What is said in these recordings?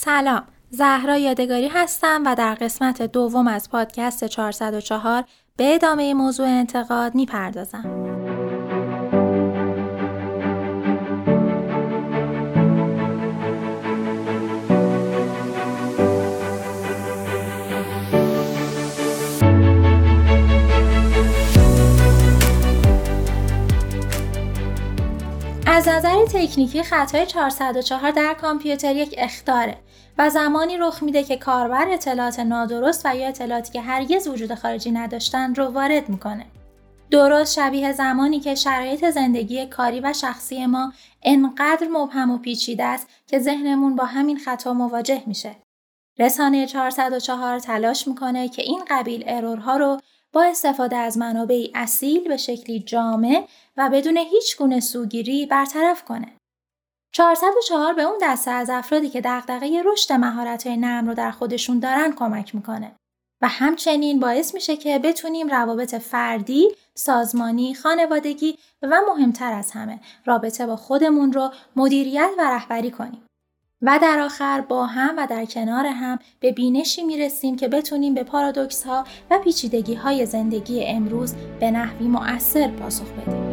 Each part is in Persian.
سلام زهرا یادگاری هستم و در قسمت دوم از پادکست 404 به ادامه موضوع انتقاد می‌پردازم. از نظر تکنیکی خطای 404 در کامپیوتر یک اختاره و زمانی رخ میده که کاربر اطلاعات نادرست و یا اطلاعاتی که هرگز وجود خارجی نداشتن رو وارد می‌کنه. درست شبیه زمانی که شرایط زندگی کاری و شخصی ما انقدر مبهم و پیچیده است که ذهنمون با همین خطا مواجه میشه. رسانه 404 تلاش می‌کنه که این قبیل ارورها رو با استفاده از منابعی اصیل به شکلی جامع و بدون هیچ گونه سوگیری برطرف کنه. 404 به اون دسته از افرادی که دغدغه رشد مهارت‌های نرم رو در خودشون دارن کمک می‌کنه و همچنین باعث میشه که بتونیم روابط فردی، سازمانی، خانوادگی و مهمتر از همه رابطه با خودمون رو مدیریت و رهبری کنیم. و در آخر با هم و در کنار هم به بینشی می‌رسیم که بتونیم به پارادوکس ها و پیچیدگی های زندگی امروز به نحوی مؤثر پاسخ بدیم.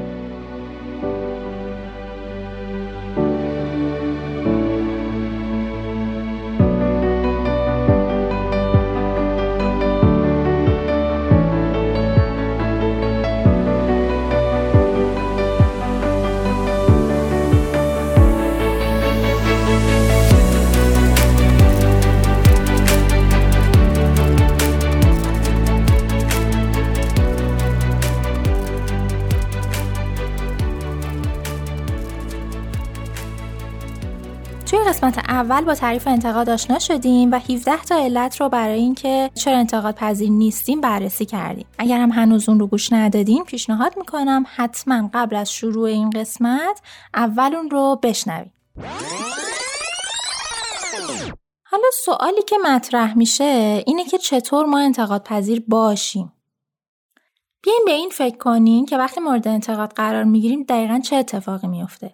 قسمت اول با تعریف انتقاد آشنا شدیم و 17 تا علت رو برای اینکه چرا انتقاد پذیر نیستیم بررسی کردیم. اگر هم هنوز اون رو گوش ندادیم پیشنهاد می‌کنم حتما قبل از شروع این قسمت اول اون رو بشنویم. حالا سوالی که مطرح میشه اینه که چطور ما انتقاد پذیر باشیم. بیاین به این فکر کنین که وقتی مورد انتقاد قرار می‌گیریم دقیقا چه اتفاقی میافته.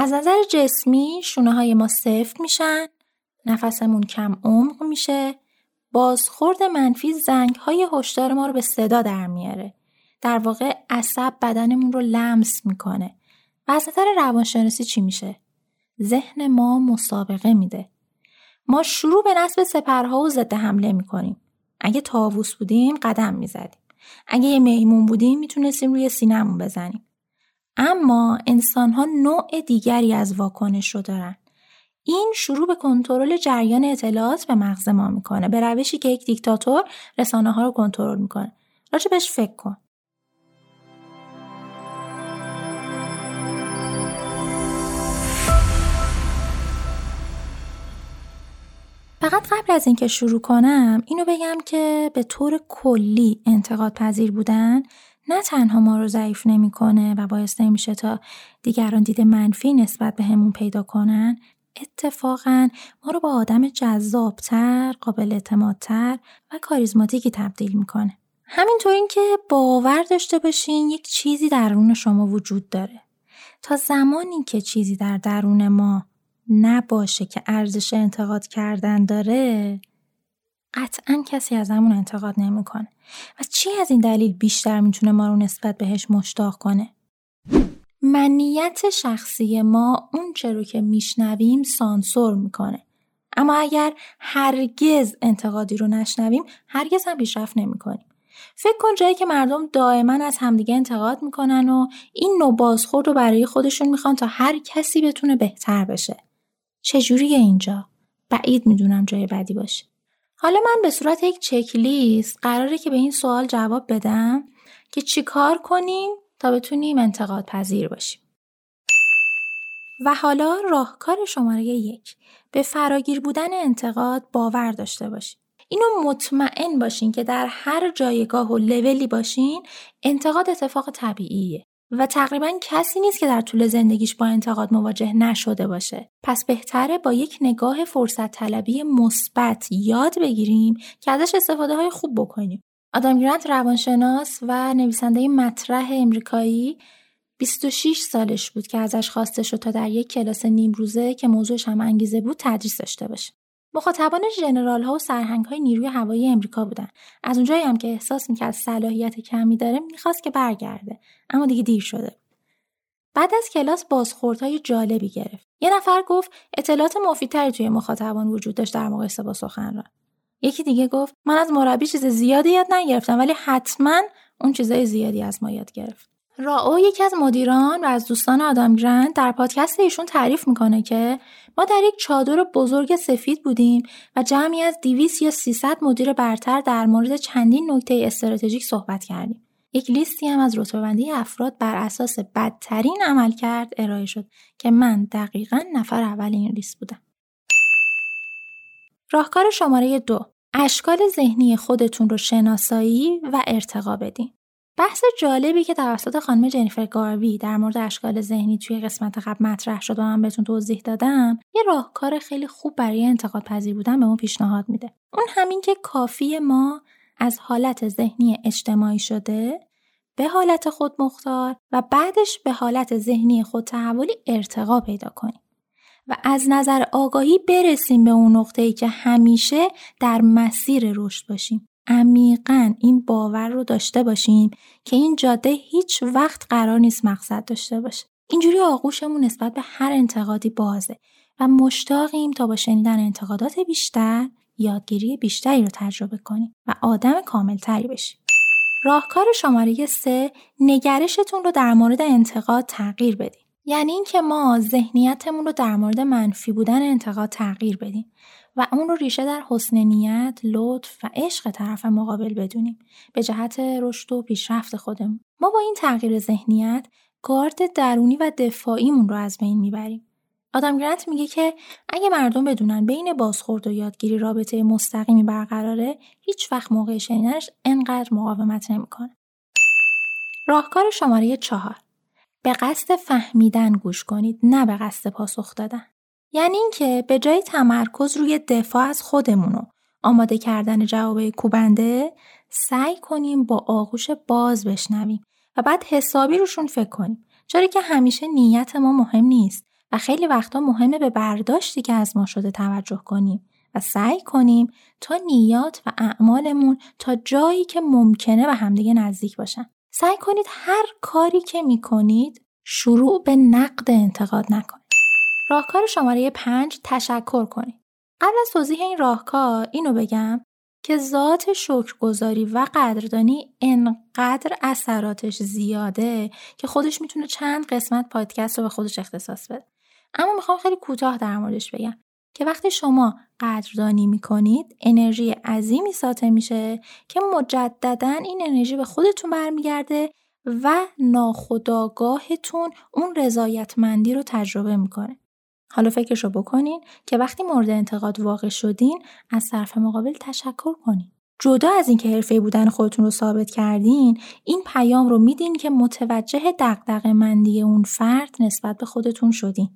از نظر جسمی شونه های ما سفت میشن نفسمون کم عمق میشه بازخورد منفی زنگ های هشدار ما رو به صدا در میاره. در واقع عصب بدنمون رو لمس می‌کنه. و از نظر روانشناسی چی میشه؟ ذهن ما مسابقه میده. ما شروع به نصب سپرها و ضد حمله می‌کنیم. اگه تاووس بودیم قدم می‌زدیم. اگه یه میمون بودیم می‌تونستیم روی سینمون بزنیم. اما انسان ها نوع دیگری از واکنش رو دارن. این شروع به کنترل جریان اطلاعات به مغز ما می‌کنه به روشی که یک دیکتاتور رسانه ها رو کنترل می‌کنه. راجع بهش فکر کن. فقط قبل از اینکه شروع کنم اینو بگم که به طور کلی انتقاد پذیر بودن نه تنها ما رو ضعیف نمی‌کنه و باعث نمیشه تا دیگران دید منفی نسبت به همون پیدا کنن اتفاقا ما رو با آدم جذابتر، قابل اعتمادتر و کاریزماتیکی تبدیل می‌کنه. همینطور اینکه باور داشته باشین یک چیزی درون شما وجود داره. تا زمانی که چیزی در درون ما نباشه که ارزش انتقاد کردن داره قطعا کسی از همون انتقاد نمی‌کنه. و چی از این دلیل بیشتر می‌تونه ما رو نسبت بهش مشتاق کنه؟ منیت شخصی ما اون رو که میشنویم سانسور می‌کنه. اما اگر هرگز انتقادی رو نشنویم هرگز هم پیشرفت نمی‌کنیم. فکر کن جایی که مردم دائما از همدیگه انتقاد می‌کنن و این نوع بازخورد رو برای خودشون می‌خوان تا هر کسی بتونه بهتر بشه. چجوریه اینجا؟ بعید می‌دونم جای بدی باشه. حالا من به صورت یک چک لیست قراره که به این سوال جواب بدم که چیکار کنیم تا بتونیم انتقاد پذیر باشیم. و حالا راهکار شماره یک به فراگیر بودن انتقاد باور داشته باشیم. اینو مطمئن باشین که در هر جایگاه و لولی باشین انتقاد اتفاق طبیعیه. و تقریبا کسی نیست که در طول زندگیش با انتقاد مواجه نشده باشه. پس بهتره با یک نگاه فرصت طلبی مثبت یاد بگیریم که ازش استفاده های خوب بکنیم. آدم گرانت روانشناس و نویسنده مطرح امریکایی 26 سالش بود که ازش خواسته شد تا در یک کلاس نیم روزه که موضوعش هم انگیزه بود تدریس داشته باشه. مخاطبان ژنرال ها و سرهنگ های نیروی هوایی امریکا بودن. از اونجایی هم که احساس می‌کرد صلاحیت کمی داره می‌خواست که برگرده. اما دیگه دیر شده بعد از کلاس بازخوردهای جالبی گرفت. یه نفر گفت اطلاعات مفیدتری توی مخاطبان وجود داشت در مقایسه با سخنران. یکی دیگه گفت من از مربی چیز زیادی یاد نگرفتم ولی حتما اون چیزای زیادی از ما یاد گرفت. راو یکی از مدیران و از دوستان آدم گرند در پادکست ایشون تعریف می‌کنه که ما در یک چادر بزرگ سفید بودیم و جمعی از 200 یا 300 مدیر برتر در مورد چندین نکته استراتژیک صحبت کردیم. یک لیستی هم از رتبه‌بندی افراد بر اساس بدترین عمل کرد ارائه شد که من دقیقا نفر اول این لیست بودم. راهکار شماره دو اشکال ذهنی خودتون رو شناسایی و ارتقا بدین. بحث جالبی که توسط خانم جنیفر گاروی در مورد اشکال ذهنی توی قسمت قبل مطرح شد و من بهتون توضیح دادم یه راهکار خیلی خوب برای انتقاد پذیر بودن به ما پیشنهاد میده. اون همین که کافی ما از حالت ذهنی اجتماعی شده به حالت خود مختار و بعدش به حالت ذهنی خود تحولی ارتقا پیدا کنیم و از نظر آگاهی برسیم به اون نقطه ای که همیشه در مسیر رشد باشیم. عمیقا این باور رو داشته باشیم که این جاده هیچ وقت قرار نیست مقصد داشته باشه. اینجوری آغوشمون نسبت به هر انتقادی بازه و مشتاقیم تا با شنیدن انتقادات بیشتر یادگیری بیشتری رو تجربه کنیم و آدم کاملتری بشیم. راهکار شماره سه نگرشتون رو در مورد انتقاد تغییر بدیم یعنی اینکه ما ذهنیتمون رو در مورد منفی بودن انتقاد تغییر بدیم. و اون رو ریشه در حسن نیت، لطف و عشق طرف مقابل بدونیم به جهت رشد و پیشرفت خودمون. ما با این تغییر ذهنیت گارد درونی و دفاعیمون رو از بین می‌بریم. آدم گرنت میگه که اگه مردم بدونن بین بازخورد و یادگیری رابطه مستقیمی برقراره هیچ وقت موقع شنیدنش انقدر مقاومت نمی‌کنه. راهکار شماره چهار به قصد فهمیدن گوش کنید نه به قصد پاسخ دادن. یعنی اینکه به جای تمرکز روی دفاع از خودمون و آماده کردن جواب کوبنده سعی کنیم با آغوش باز بشنویم و بعد حسابی روشون فکر کنیم. چرا که همیشه نیت ما مهم نیست و خیلی وقتا مهمه به برداشتی که از ما شده توجه کنیم و سعی کنیم تا نیات و اعمالمون تا جایی که ممکنه به همدیگه نزدیک باشن. سعی کنید هر کاری که می‌کنید شروع به نقد انتقاد نکنید. راهکار شماره پنج تشکر کنید. قبل از توضیح این راهکار اینو بگم که ذات شکرگزاری و قدردانی انقدر اثراتش زیاده که خودش می‌تونه چند قسمت پادکست رو به خودش اختصاص بده. اما می‌خوام خیلی کوتاه در موردش بگم که وقتی شما قدردانی می‌کنید انرژی عظیمی ساطع میشه که مجددا این انرژی به خودتون برمیگرده و ناخداگاهتون اون رضایتمندی رو تجربه می‌کنه. حالا فکرشو بکنین که وقتی مورد انتقاد واقع شدین از طرف مقابل تشکر کنین. جدا از اینکه حرفه بودن خودتون رو ثابت کردین این پیام رو میدین که متوجه دقدق مندی اون فرد نسبت به خودتون شدین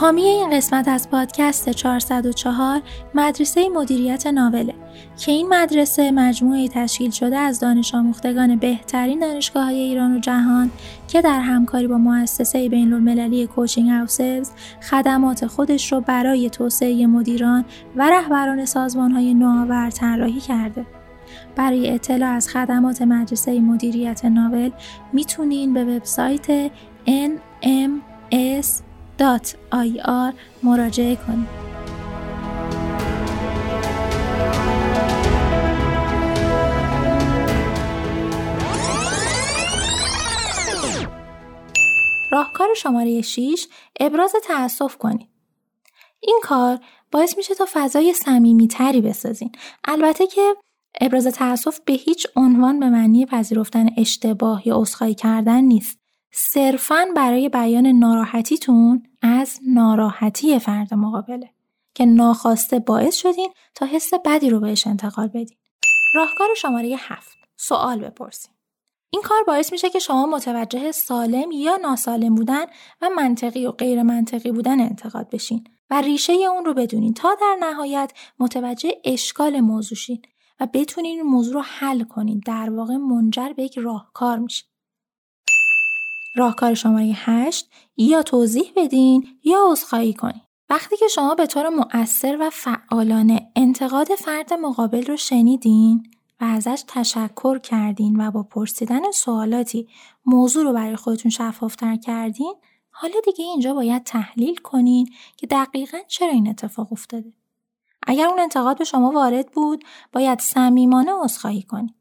حامی این قسمت از پادکست 404 مدرسه مدیریت ناوله که این مدرسه مجموعه تشکیل شده از دانش آموختگان بهترین دانشگاه های ایران و جهان که در همکاری با مؤسسه بین المللی کوچینگ هاوسز خدمات خودش رو برای توسعه مدیران و رهبران سازمان های نوآور طراحی کرده. برای اطلاع از خدمات مدرسه مدیریت ناول می‌تونین به وبسایت nms آر مراجعه کنید. راهکار شماره 6 ابراز تأسف کنید. این کار باعث میشه تا فضای تری بسازین. البته که ابراز تأسف به هیچ عنوان به معنی پذیرفتن اشتباه یا عذرخواهی کردن نیست. صرفا برای بیان ناراحتیتون از ناراحتی فرد مقابله که ناخواسته باعث شدین تا حس بدی رو بهش انتقال بدین. راهکار شماره هفت سوال بپرسین. این کار باعث میشه که شما متوجه سالم یا ناسالم بودن و منطقی و غیر منطقی بودن انتقاد بشین و ریشه اون رو بدونین تا در نهایت متوجه اشکال موضوع شین و بتونین این موضوع رو حل کنین در واقع منجر به یک راهکار میشه راهکار شماره هشت یا توضیح بدین یا عذرخواهی کنین وقتی که شما به طور مؤثر و فعالانه انتقاد فرد مقابل رو شنیدین و ازش تشکر کردین و با پرسیدن سوالاتی موضوع رو برای خودتون شفافتر کردین حالا دیگه اینجا باید تحلیل کنین که دقیقا چرا این اتفاق افتاده. اگر اون انتقاد به شما وارد بود باید صمیمانه عذرخواهی کنید.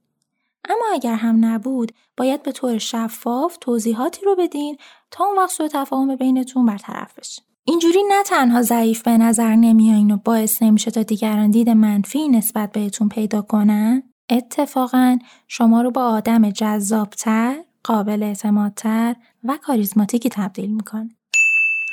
اما اگر هم نبود باید به طور شفاف توضیحاتی رو بدین تا اون وقت سوء تفاهم بینتون برطرف بشه. اینجوری نه تنها ضعیف به نظر نمیایین و باعث نمیشه تا دیگران دید منفی نسبت بهتون پیدا کنن اتفاقا شما رو با آدم جذابتر، قابل اعتمادتر و کاریزماتیکی تبدیل می‌کنه.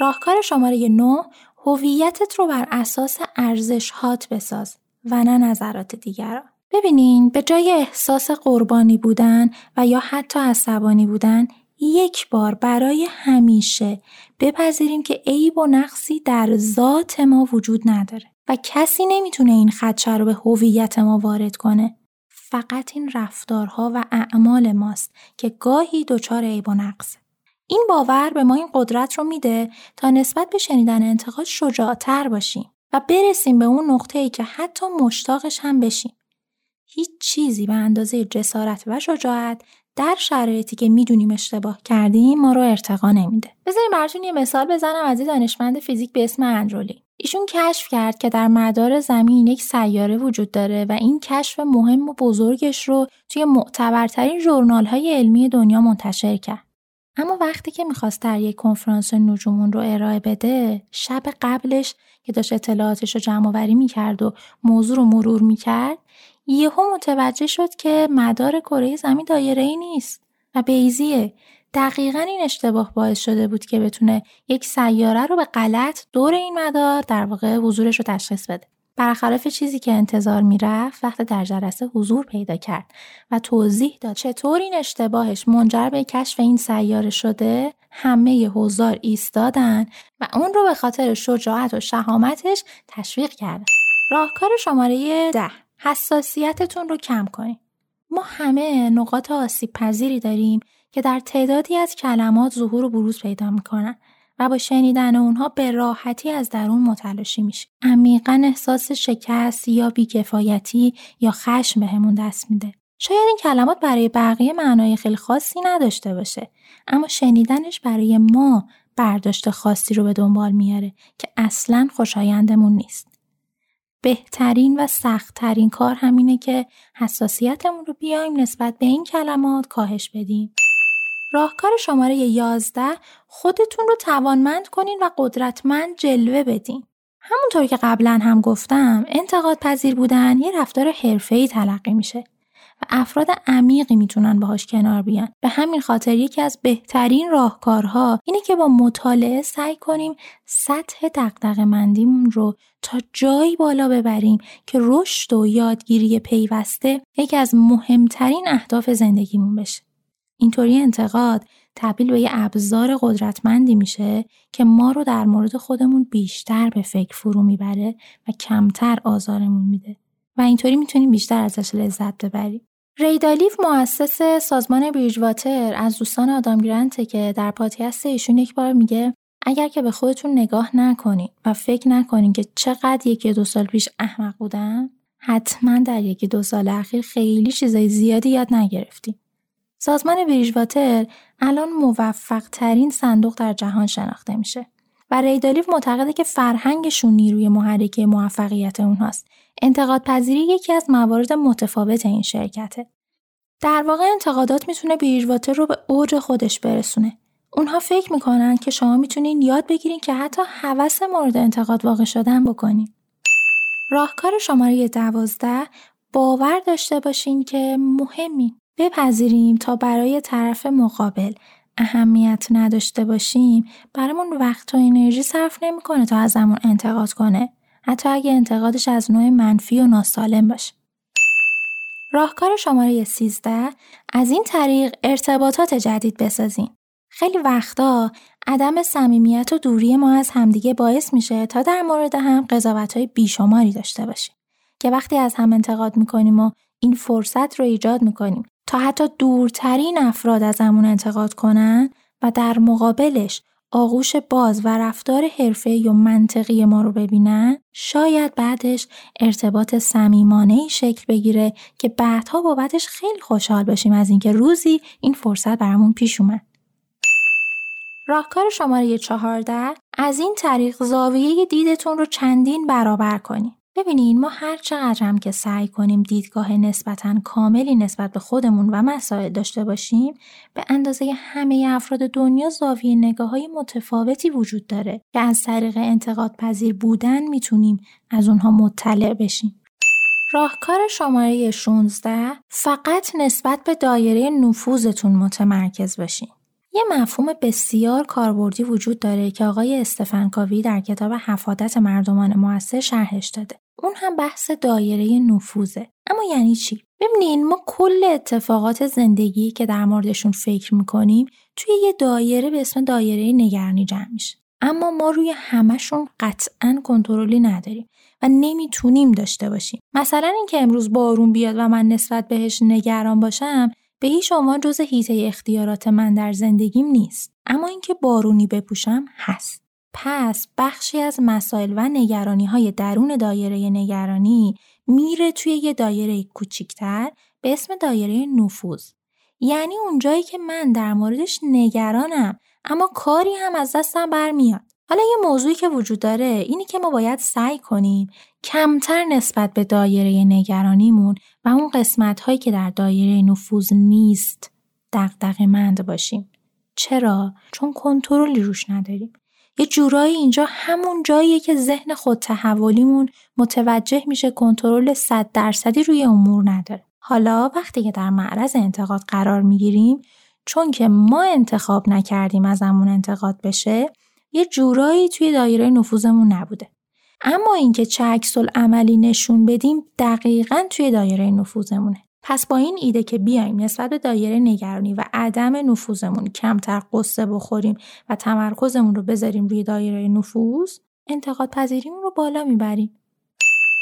راهکار شماره 9 هویتت رو بر اساس ارزش هات بساز و نه نظرات دیگران. ببینین به جای احساس قربانی بودن و یا حتی عصبانی بودن یک بار برای همیشه بپذیریم که عیب و نقصی در ذات ما وجود نداره و کسی نمی‌تونه این خدشه رو به هویت ما وارد کنه. فقط این رفتارها و اعمال ماست که گاهی دچار عیب و نقصه. این باور به ما این قدرت رو میده تا نسبت به شنیدن انتقاد شجاعتر باشیم و برسیم به اون نقطه ای که حتی مشتاقش هم بشیم. هیچ چیزی به اندازه جسارت و شجاعت در شرایطی که می‌دونیم اشتباه کردیم ما رو ارتقا نمیده. بذاریم براتون یه مثال بزنم از یه دانشمند فیزیک به اسم اندرولی. ایشون کشف کرد که در مدار زمین یک سیاره وجود داره و این کشف مهم و بزرگش رو توی معتبرترین ژورنال های علمی دنیا منتشر کرد. اما وقتی که می‌خواست در یک کنفرانس نجومون رو ارائه بده شب قبلش که داشت اطلاعاتش رو جمع وری می‌کرد و موضوع رو مرور می‌کرد یهو متوجه شد که مدار کره زمین دایره ای نیست و بیزیه دقیقا این اشتباه باعث شده بود که بتونه یک سیاره رو به غلط دور این مدار در واقع حضورش رو تشخیص بده. برخلاف چیزی که انتظار می‌رفت وقت در جلسه حضور پیدا کرد و توضیح داد چطور این اشتباهش منجر به کشف این سیاره شده. همه حضار ایستادن و اون رو به خاطر شجاعت و شهامتش تشویق کردن. راهکار شماره ده. حساسیتتون رو کم کنید ما همه نقاط آسیب پذیری داریم که در تعدادی از کلمات ظهور و بروز پیدا می‌کنن و با شنیدن اونها به راحتی از درون متلاشی میشه. عمیقا احساس شکست یا بیکفایتی یا خشم بهمون دست میده. شاید این کلمات برای بقیه معنای خیلی خاصی نداشته باشه اما شنیدنش برای ما برداشت خاصی رو به دنبال میاره که اصلا خوشایندمون نیست. بهترین و سختترین کار همینه که حساسیتمون رو بیایم نسبت به این کلمات کاهش بدیم. راهکار شماره 11 خودتون رو توانمند کنین و قدرتمند جلوه بدین. همونطور که قبلا هم گفتم انتقاد پذیر بودن یه رفتار حرفه‌ای تلقی میشه و افراد عمیقی می‌تونن باهاش کنار بیان. به همین خاطر یکی از بهترین راهکارها اینه که با مطالعه سعی کنیم سطح دقدق مندیمون رو تا جایی بالا ببریم که رشد و یادگیری پیوسته یکی از مهمترین اهداف زندگیمون بشه. اینطوری انتقاد تبدیل به یه ابزار قدرتمندی میشه که ما رو در مورد خودمون بیشتر به فکر فرو می‌بره و کمتر آزارمون میده و اینطوری می‌تونیم بیشتر ازش لذت ببریم. ریدالیف مؤسس سازمان بریجواتر از دوستان آدام گرانته که در پادکست ایشون یک بار میگه اگر که به خودتون نگاه نکنین و فکر نکنین که چقدر یکی دو سال پیش احمق بودن حتما در یکی دو سال اخیر خیلی چیزای زیادی یاد نگرفتین سازمان بریجواتر الان موفق ترین صندوق در جهان شناخته میشه و ریدالیف معتقده که فرهنگشون نیروی محرکه موفقیت اونهاست. انتقاد پذیری یکی از موارد متفاوت این شرکته. در واقع انتقادات می‌تونه بریجواتر رو به اوج خودش برسونه. اونها فکر می‌کنن که شما می‌تونین یاد بگیرین که حتی هوس مورد انتقاد واقع شدن بکنین. راهکار شماره دوازده باور داشته باشین که مهمین. بپذیریم تا برای طرف مقابل اهمیت نداشته باشیم برامون وقت و انرژی صرف نمی‌کنه تا ازمون انتقاد کنه حتی اگه انتقادش از نوع منفی و ناسالم باشه. راهکار شماره 13 از این طریق ارتباطات جدید بسازین. خیلی وقتا عدم صمیمیت و دوری ما از همدیگه باعث میشه تا در مورد هم قضاوت های بیشماری داشته باشیم. که وقتی از هم انتقاد می‌کنیم و این فرصت رو ایجاد می‌کنیم تا حتی دورترین افراد از همون انتقاد کنن و در مقابلش آغوش باز و رفتار حرفه یا منطقی ما رو ببینن شاید بعدش ارتباط صمیمانه شکل بگیره که بعدها بابتش خیلی خوشحال بشیم از اینکه روزی این فرصت برامون پیش اومد. راهکار شماره چهارده از این طریق زاویه دیدتون رو چندین برابر کنید. ببینین ما هر چقدر هم که سعی کنیم دیدگاه نسبتا کاملی نسبت به خودمون و مسائل داشته باشیم به اندازه همه افراد دنیا زاویه نگاه های متفاوتی وجود داره که از طریق انتقاد پذیر بودن می‌تونیم از اونها مطلع بشیم. راهکار شماره 16 فقط نسبت به دایره نفوذتون متمرکز باشین. یه مفهوم بسیار کاربردی وجود داره که آقای استفن کاوی در کتاب حفادت مردمان موثر شرحش داده. اون هم بحث دایره نفوذه. اما یعنی چی؟ ببینین ما کل اتفاقات زندگی که در موردشون فکر می‌کنیم توی یه دایره به اسم دایره نگرانی جمع میشه. اما ما روی همشون قطعا کنترلی نداریم و نمی‌تونیم داشته باشیم. مثلا اینکه امروز بارون بیاد و من نسبت بهش نگران باشم به هیچ عنوان جز هیته اختیارات من در زندگیم نیست. اما اینکه بارونی بپوشم هست. پس بخشی از مسائل و نگرانی های درون دایره نگرانی میره توی یه دایره کوچیکتر به اسم دایره نفوذ. یعنی اونجایی که من در موردش نگرانم اما کاری هم از دستم برمیاد. حالا یه موضوعی که وجود داره اینی که ما باید سعی کنیم کمتر نسبت به دایره نگرانیمون و اون قسمت هایی که در دایره نفوذ نیست دقدق مند باشیم. چرا؟ چون کنترلی روش نداریم. یه جورایی اینجا همون جاییه که ذهن خود تحولیمون متوجه میشه کنترل صد درصدی روی امور نداره. حالا وقتی که در معرض انتقاد قرار می‌گیریم چون که ما انتخاب نکردیم از همون انتقاد بشه یه جورایی توی دایره نفوذمون نبوده. اما اینکه چه عکس عملی نشون بدیم دقیقا توی دایره نفوذمونه. پس با این ایده که بیایم نسبت به دایره نگرانی و عدم نفوذمون کمتر قصه بخوریم و تمرکزمون رو بذاریم روی دایره نفوذ انتقاد پذیریمون رو بالا می‌بریم.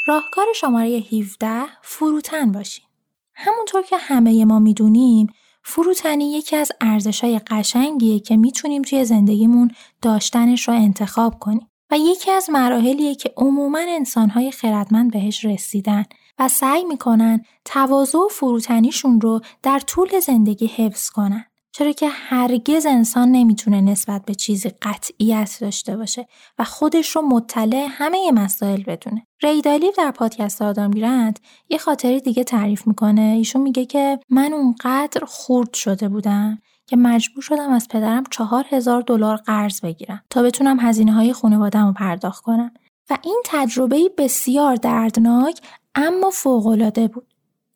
راهکار شماره 17 فروتن باشیم. همونطور که همه ما می‌دونیم فروتنی یکی از ارزشهای قشنگیه که می‌تونیم توی زندگیمون داشتنش رو انتخاب کنیم و یکی از مراحلیه که عموما انسانهای خردمند بهش رسیدن و سعی می‌کنن تواضع و فروتنیشون رو در طول زندگی حفظ کنن. چرا که هرگز انسان نمی‌تونه نسبت به چیزی قطعیت داشته باشه و خودش رو مطلع همه مسائل بدونه. ریدالیو در پادکست آدم گرند یه خاطری دیگه تعریف می‌کنه. ایشون میگه که من اونقدر خورد شده بودم که مجبور شدم از پدرم چهار هزار دلار قرض بگیرم تا بتونم هزینه های خانوادم رو پرداخت کنم. و این تجربه بسیار دردناک اما فوقالعاده بود.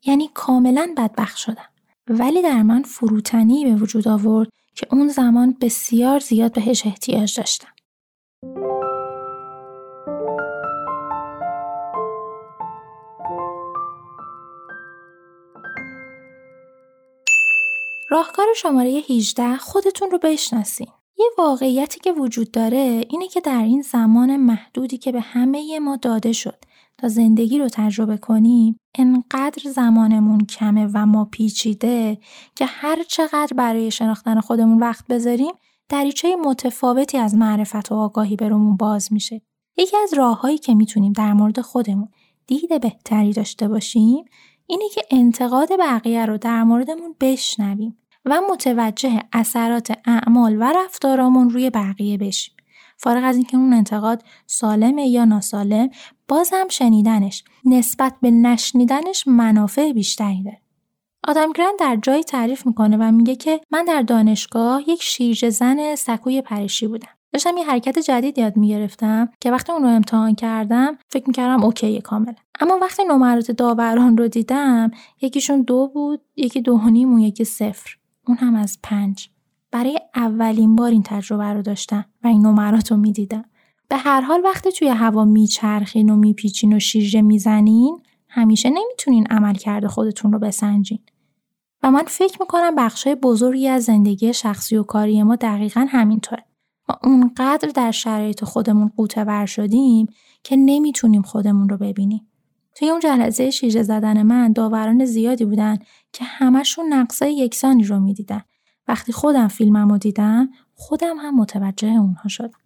یعنی کاملا بدبخت شدم. ولی در من فروتنی به وجود آورد که اون زمان بسیار زیاد بهش احتیاج داشتم. راهکار شماره 18 خودتون رو بشناسین. یه واقعیتی که وجود داره اینه که در این زمان محدودی که به همه ما داده شد تا زندگی رو تجربه کنیم انقدر زمانمون کمه و ما پیچیده که هر چقدر برای شناختن خودمون وقت بذاریم دریچه متفاوتی از معرفت و آگاهی برامون باز میشه. یکی از راههایی که می‌تونیم در مورد خودمون دید بهتری داشته باشیم اینه که انتقاد بقیه رو در موردمون بشنویم و متوجه اثرات اعمال و رفتارامون روی بقیه بشیم. فارغ از اینکه اون انتقاد سالمه یا ناسالم باز هم شنیدنش نسبت به نشنیدنش منافع بیشتری داره. آدم گرند در جایی تعریف می‌کنه و میگه که من در دانشگاه یک شیرجه زن سکوی پریشی بودم. داشتم یه حرکت جدید یاد می‌گرفتم که وقتی اون رو امتحان کردم فکر می‌کردم اوکی کاملا اما وقتی نمرات داوران رو دیدم یکیشون دو بود یکی دو و نیم و یکی صفر اون هم از پنج برای اولین بار این تجربه رو داشتم و این نمرات رو می‌دیدم به هر حال وقتی توی هوا میچرخین و میپیچین و شیرجه می‌زنین همیشه نمی‌تونین عمل کرده خودتون رو بسنجین. و من فکر می‌کنم بخشای بزرگی از زندگی شخصی و کاری ما دقیقا همینطوره. اونقدر در شرایط خودمون قوطه ور شدیم که نمی‌تونیم خودمون رو ببینیم. توی اون جلسه شیشه زدن من داوران زیادی بودن که همشون نقصای یکسانی رو می‌دیدن. وقتی خودم فیلمم رو دیدم خودم هم متوجه اونها شدم.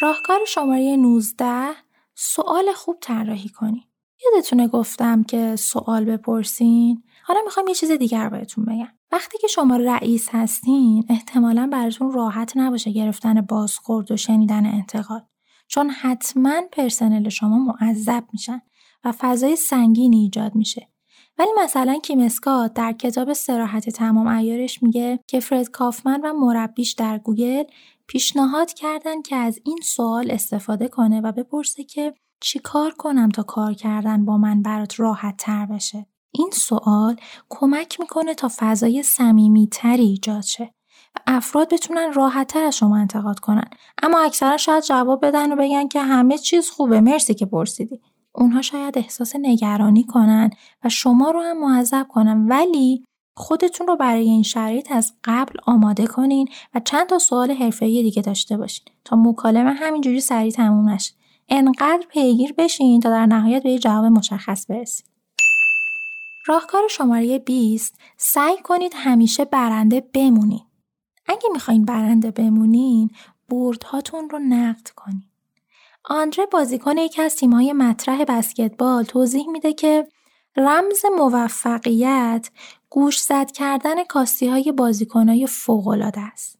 راهکار شماره 19 سوال خوب طراحی کنی. یادتونه گفتم که سوال بپرسین؟ حالا می‌خوام یه چیز دیگر بهتون بگم. وقتی که شما رئیس هستین احتمالا براتون راحت نباشه گرفتن بازخورد و شنیدن انتقاد. چون حتما پرسنل شما معذب میشن و فضای سنگینی ایجاد میشه. ولی مثلا کیم اسکات در کتاب سراحت تمام ایارش میگه که فرد کافمن و مربیش در گوگل پیشنهاد کردن که از این سوال استفاده کنه و بپرسه که چی کار کنم تا کار کردن با من برات راحت تر بشه. این سوال کمک می‌کنه تا فضای تری ایجاد شه و افراد بتونن راحتتر از شما انتقاد کنن. اما اکثرا شاید جواب بدن و بگن که همه چیز خوبه مرسی که پرسیدی. اونها شاید احساس نگرانی کنن و شما رو هم معذب کنن. ولی خودتون رو برای این شرایط از قبل آماده کنین و چند تا سوال حرفه‌ای دیگه داشته باشین تا مکالمه همینجوری سریع تموم نشه. انقدر پیگیر بشین تا در نهایت به جواب مشخص برسید. راهکار شماره 20 سعی کنید همیشه برنده بمونید. اگه می‌خواین برنده بمونین بردهاتون رو نقد کنید. آندره بازیکن یکی از تیمهای مطرح بسکتبال توضیح میده که رمز موفقیت گوش زد کردن کاستی های بازیکن های فوقلاده است.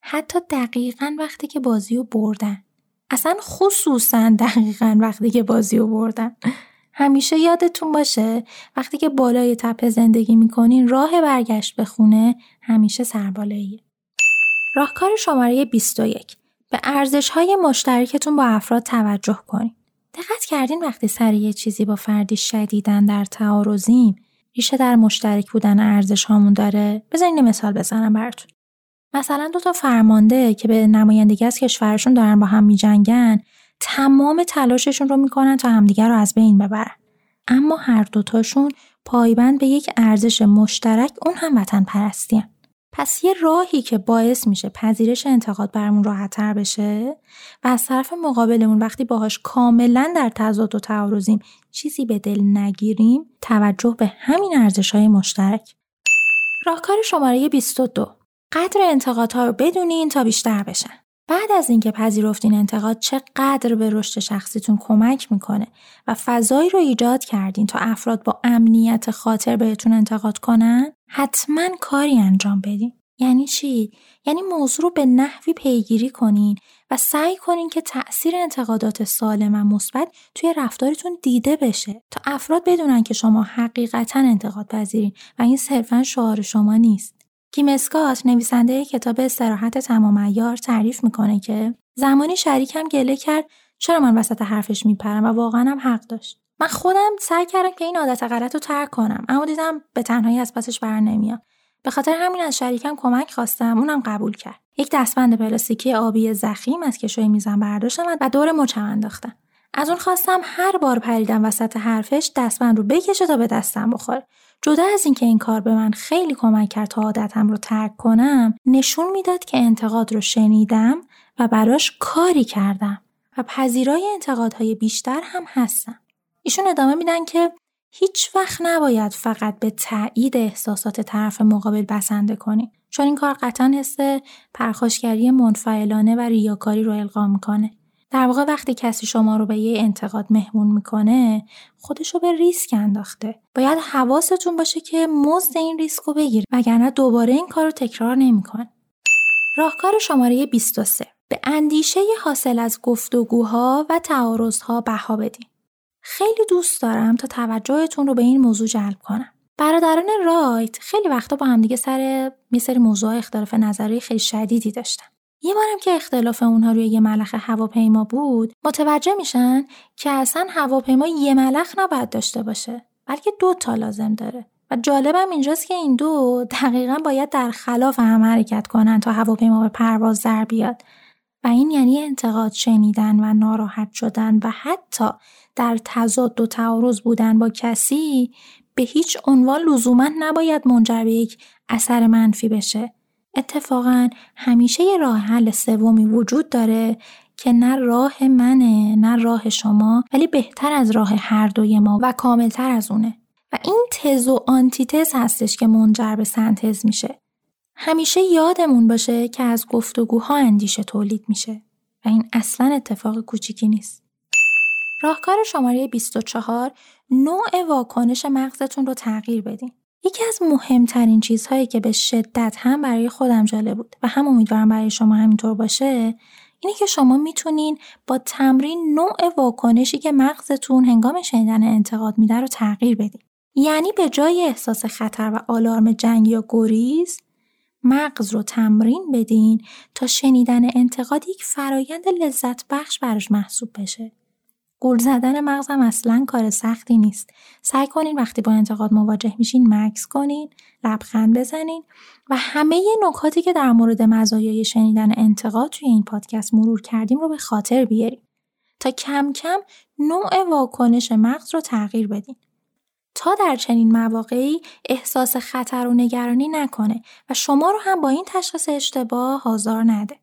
حتی دقیقا وقتی که بازی رو بردن. اصلا خصوصا دقیقا وقتی که بازی رو بردن. همیشه یادتون باشه وقتی که بالای تپه زندگی می‌کنین راه برگشت به خونه همیشه سربالاییه. راهکار شماره 21 به ارزش های مشترکتون با افراد توجه کنید. دقت کردین وقتی سر یه چیزی با فردی شدیدن در تعارضیم ریشه در مشترک بودن ارزش هامون داره بذارین مثال بزنم براتون مثلا دو تا فرمانده که به نمایندگی از کشورشون دارن با هم میجنگن تمام تلاششون رو می‌کنن تا همدیگر رو از بین ببرن. اما هر دوتاشون پایبند به یک ارزش مشترک اون هم وطن پرستی پس یه راهی که باعث میشه پذیرش انتقاد برمون راحتتر بشه و از طرف مقابلمون وقتی باهاش کاملا در تضاد و تعارضیم چیزی به دل نگیریم توجه به همین ارزش های مشترک. راهکار شماره 22 قدر انتقادها رو بدونین تا بیشتر بشن. بعد از اینکه پذیرفتین انتقاد چقدر به رشد شخصیتون کمک می‌کنه و فضایی رو ایجاد کردین تا افراد با امنیت خاطر بهتون انتقاد کنن حتما کاری انجام بدین. یعنی چی؟ یعنی موضوع رو به نحوی پیگیری کنین و سعی کنین که تأثیر انتقادات سالم و مثبت توی رفتارتون دیده بشه تا افراد بدونن که شما حقیقتا انتقاد پذیرین و این صرفا شعار شما نیست. کیم اسکات نویسنده کتاب استراحت تمام ایار تعریف می‌کنه که زمانی شریکم گله کرد چرا من وسط حرفش میپرم؟ و واقعا هم حق داشت. من خودم سعی کردم که این عادت غلط رو ترک کنم اما دیدم به تنهایی از پسش بر نمیام به خاطر همین از شریکم کمک خواستم اونم قبول کرد. یک دستبند پلاستیکی آبی زخیم از کشوی میزم برداشتم و دور مچم انداختم. از اون خواستم هر بار پریدم وسط حرفش دستبند رو بکشه تا به دستم بخوره. جدا از اینکه این کار به من خیلی کمک کرد تا عادتم رو ترک کنم نشون می‌داد که انتقاد رو شنیدم و براش کاری کردم و پذیرای انتقادهای بیشتر هم هستم. ایشون ادامه میدن که هیچ وقت نباید فقط به تایید احساسات طرف مقابل بسنده کنیم چون این کار قطعا حس پرخاشگری منفعلانه و ریاکاری رو القا می‌کنه. در واقع وقتی کسی شما رو به یه انتقاد مهمون می‌کنه خودش رو به ریسک انداخته. باید حواستون باشه که مزد این ریسک رو بگیر وگرنه دوباره این کار رو تکرار نمیکن راهکار شماره 23 به اندیشه حاصل از گفتگوها و تعارضها بها بدین. خیلی دوست دارم تا توجهتون رو به این موضوع جلب کنم. برادران رایت خیلی وقتا با همدیگه سر یه سری موضوع اختلاف نظری خیلی شدیدی داشتن. یه بارم که اختلاف اونها روی یه ملخ هواپیما بود متوجه میشن که اصلا هواپیما یه ملخ نباید داشته باشه بلکه دو تا لازم داره. و جالبم اینجاست که این دو دقیقا باید در خلاف هم حرکت کنن تا هواپیما به پرواز در بیاد. و این یعنی انتقاد شنیدن و ناراحت شدن و حتی در تضاد و تعارض بودن با کسی به هیچ عنوان لزوما نباید منجر به یک اثر منفی بشه. اتفاقا همیشه یه راه حل سومی وجود داره که نه راه منه نه راه شما ولی بهتر از راه هر دوی ما و کاملتر از اونه. و این تز و آنتیتز هستش که منجر به سنتز میشه. همیشه یادمون باشه که از گفتگوها اندیشه تولید میشه. و این اصلا اتفاق کوچیکی نیست. راهکار شماره 24 نوع واکنش مغزتون رو تغییر بدین. یکی از مهمترین چیزهایی که به شدت هم برای خودم جالب بود و هم امیدوارم برای شما همینطور باشه اینه که شما می‌تونین با تمرین نوع واکنشی که مغزتون هنگام شنیدن انتقاد میده رو تغییر بدین. یعنی به جای احساس خطر و آلارم جنگ یا گریز مغز رو تمرین بدین تا شنیدن انتقاد یک فرایند لذت بخش براش محسوب بشه. گول زدن مغزم اصلا کار سختی نیست. سعی کنین وقتی با انتقاد مواجه میشین مکس کنین، لبخند بزنین و همه نکاتی که در مورد مزایای شنیدن انتقاد توی این پادکست مرور کردیم رو به خاطر بیاریم تا کم کم نوع واکنش مغز رو تغییر بدین. تا در چنین مواقعی احساس خطر و نگرانی نکنه و شما رو هم با این تشخیص اشتباه حاضر نده.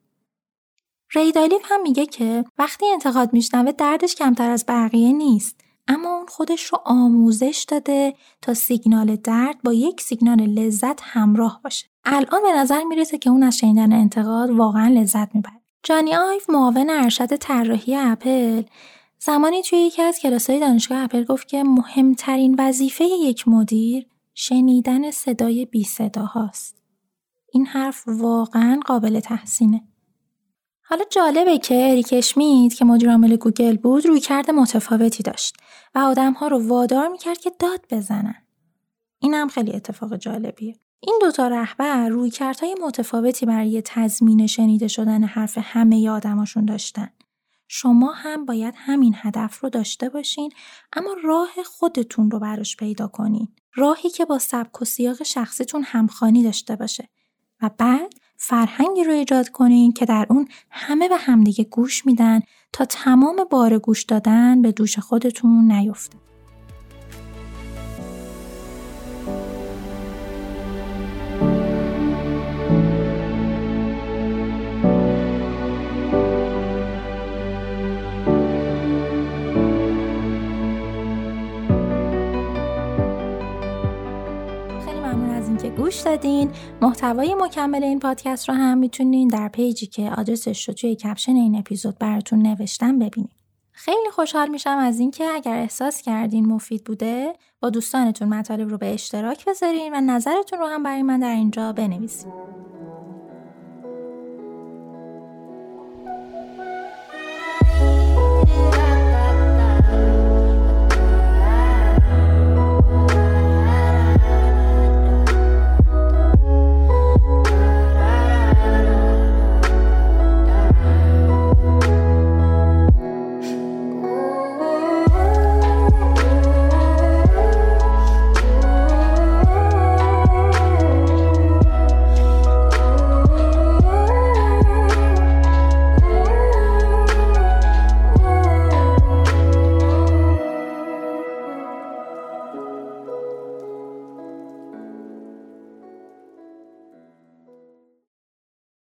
ریدالیف هم میگه که وقتی انتقاد میشنوه دردش کمتر از بقیه نیست اما اون خودش رو آموزش داده تا سیگنال درد با یک سیگنال لذت همراه باشه الان به نظر می‌رسه که اون از شنیدن انتقاد واقعا لذت می‌بره جانی آیف معاون ارشد طراحی اپل زمانی توی یکی از کلاسهای دانشگاه اپل گفت که مهمترین وظیفه یک مدیر شنیدن صدای بی صدا هاست. این حرف واقعا قابل تحسینه. حالا جالبه که اریک اشمیت که مدیر عامل گوگل بود رویکرد متفاوتی داشت و آدمها رو وادار می‌کرد که داد بزنن. این هم خیلی اتفاق جالبیه. این دوتا رهبر رویه های متفاوتی برای تضمین شنیده شدن حرف همه آدماشون داشتن. شما هم باید همین هدف رو داشته باشین اما راه خودتون رو براش پیدا کنین. راهی که با سبک و سیاق شخصیتون همخانی داشته باشه و بعد فرهنگی رو ایجاد کنین که در اون همه به همدیگه گوش میدن تا تمام بار گوش دادن به دوش خودتون نیفته. گوش دادین. محتوای مکمل این پادکست رو هم می‌تونین در پیجی که آدرسش رو توی کپشن این اپیزود براتون نوشتم ببینید خیلی خوشحال میشم از اینکه اگر احساس کردین مفید بوده با دوستانتون مطالب رو به اشتراک بذارین و نظرتون رو هم برای من در اینجا بنویسید